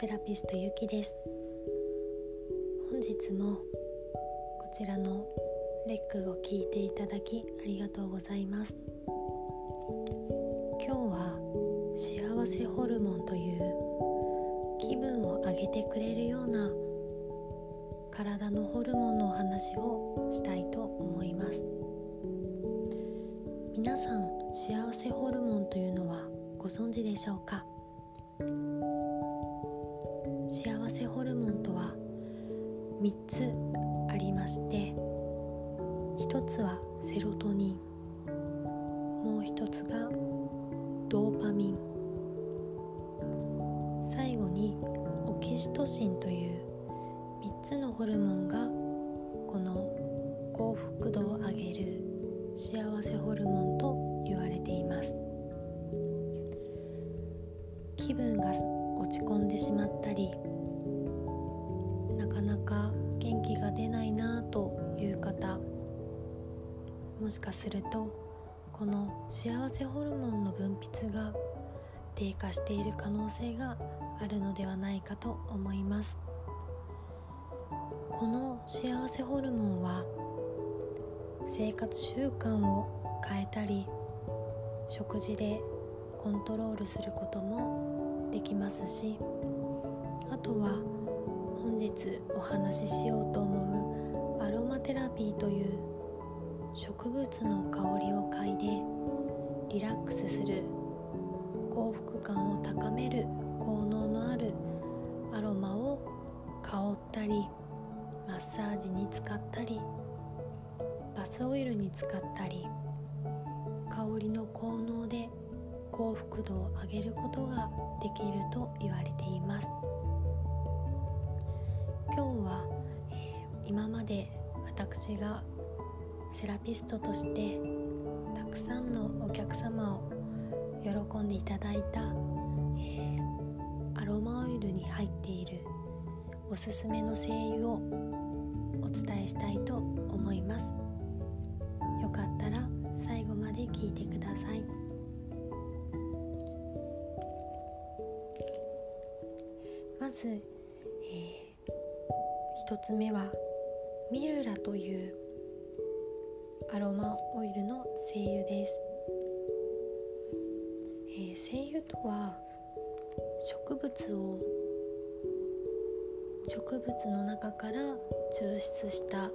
セラピストゆきです。本日もこちらのレックを聞いていただきありがとうございます。今日は幸せホルモンという気分を上げてくれるような体のホルモンのお話をしたいと思います。皆さん幸せホルモンというのはご存知でしょうか？3つありまして1つはセロトニンもう1つがドーパミン。最後にオキシトシンという3つのホルモンがこの幸福度を上げる幸せホルモンと言われています。気分が落ち込んでしまったりもしかするとこの幸せホルモンの分泌が低下している可能性があるのではないかと思います。この幸せホルモンは生活習慣を変えたり食事でコントロールすることもできますしあとは本日お話ししようと思うアロマテラピーという植物の香りを嗅いでリラックスする幸福感を高める効能のあるアロマを香ったりマッサージに使ったりバスオイルに使ったり香りの効能で幸福度を上げることができると言われています。今日は、えー、今まで私がセラピストとしてたくさんのお客様を喜んでいただいた、えー、アロマオイルに入っているおすすめの精油をお伝えしたいと思います。よかったら最後まで聞いてください。まず、えー、一つ目はミルラというアロマオイルの精油です、えー、精油とは植物を植物の中から抽出した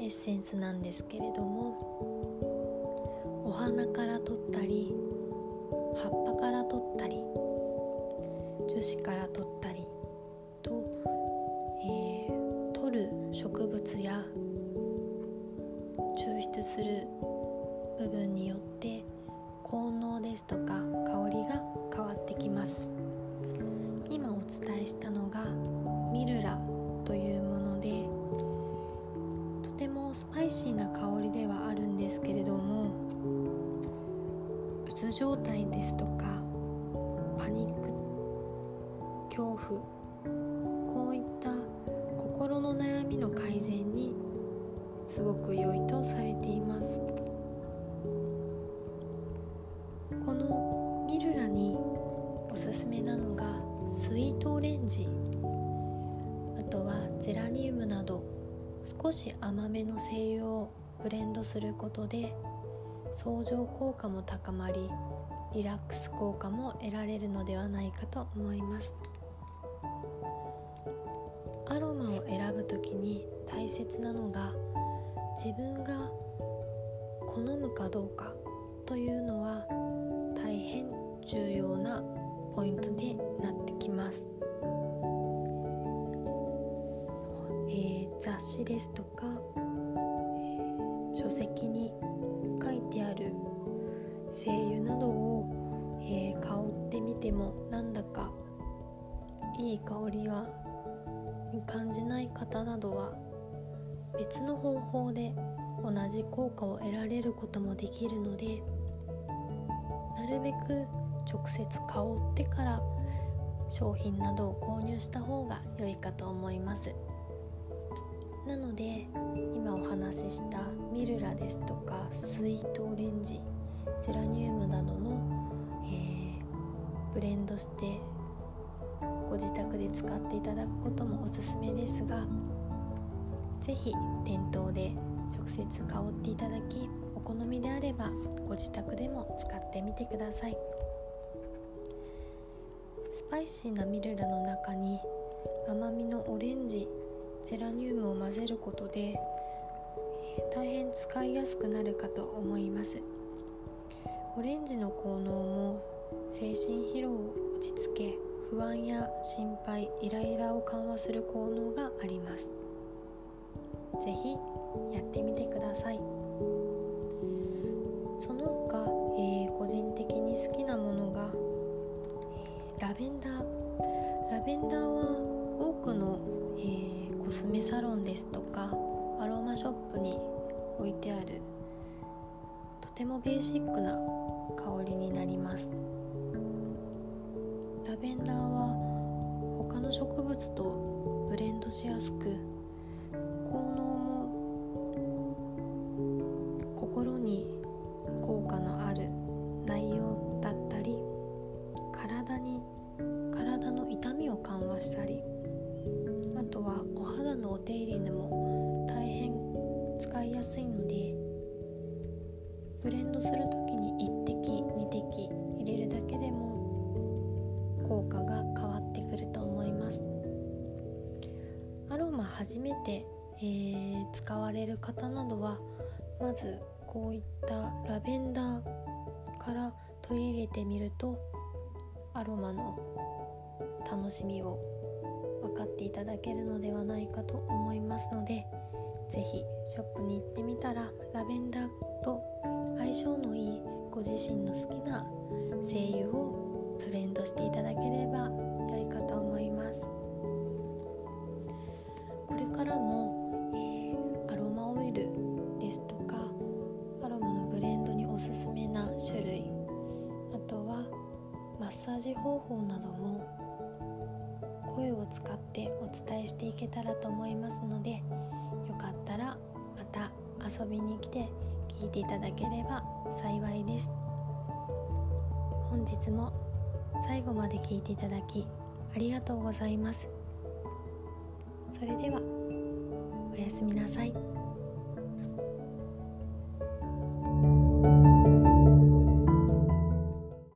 エッセンスなんですけれどもお花から取ったり葉っぱから取ったり樹脂から取ったり出する部分によって効能ですとか香りが変わってきます。今お伝えしたのがミルラというものでとてもスパイシーな香りではあるんですけれどもうつ状態ですとかパニック恐怖こういった心の悩みの改善にすごく良いとされています。このミルラにおすすめなのがスイートオレンジ。あとはゼラニウムなど少し甘めの精油をブレンドすることで相乗効果も高まりリラックス効果も得られるのではないかと思います。アロマを選ぶ時に大切なのが自分が好むかどうかというのは大変重要なポイントになってきます、えー、雑誌ですとか、えー、書籍に書いてある精油などを、えー、香ってみてもなんだかいい香りは感じない方などは別の方法で同じ効果を得られることもできるのでなるべく直接香ってから商品などを購入した方が良いかと思います。なので今お話ししたミルラですとかスイートオレンジゼラニウムなどの、えー、ブレンドしてご自宅で使っていただくこともおすすめですが是非店頭で直接香っていただきお好みであればご自宅でも使ってみてください。スパイシーなミルラの中に甘みのオレンジゼラニウムを混ぜることで大変使いやすくなるかと思います。オレンジの効能も精神疲労を落ち着け不安や心配イライラを緩和する効能があります。是非やってみてください。その他、えー、個人的に好きなものが、えー、ラベンダー。ラベンダーは多くの、えー、コスメサロンですとかアロマショップに置いてあるとてもベーシックな香りになります。ラベンダーは他の植物とブレンドしやすく手入れにも大変使いやすいのでブレンドする時に1滴2滴入れるだけでも効果が変わってくると思います。アロマ初めて、えー、使われる方などはまずこういったラベンダーから取り入れてみるとアロマの楽しみを分かっていただけるのではないかと思いますので是非ショップに行ってみたらラベンダーと相性のいいご自身の好きな精油をブレンドしていただければ良いかと思います。これからも、えー、アロマオイルですとかアロマのブレンドにおすすめな種類あとはマッサージ方法なども声を使ってお伝えしていけたらと思いますのでよかったらまた遊びに来て聞いていただければ幸いです本日も最後まで聞いていただきありがとうございますそれではおやすみなさい。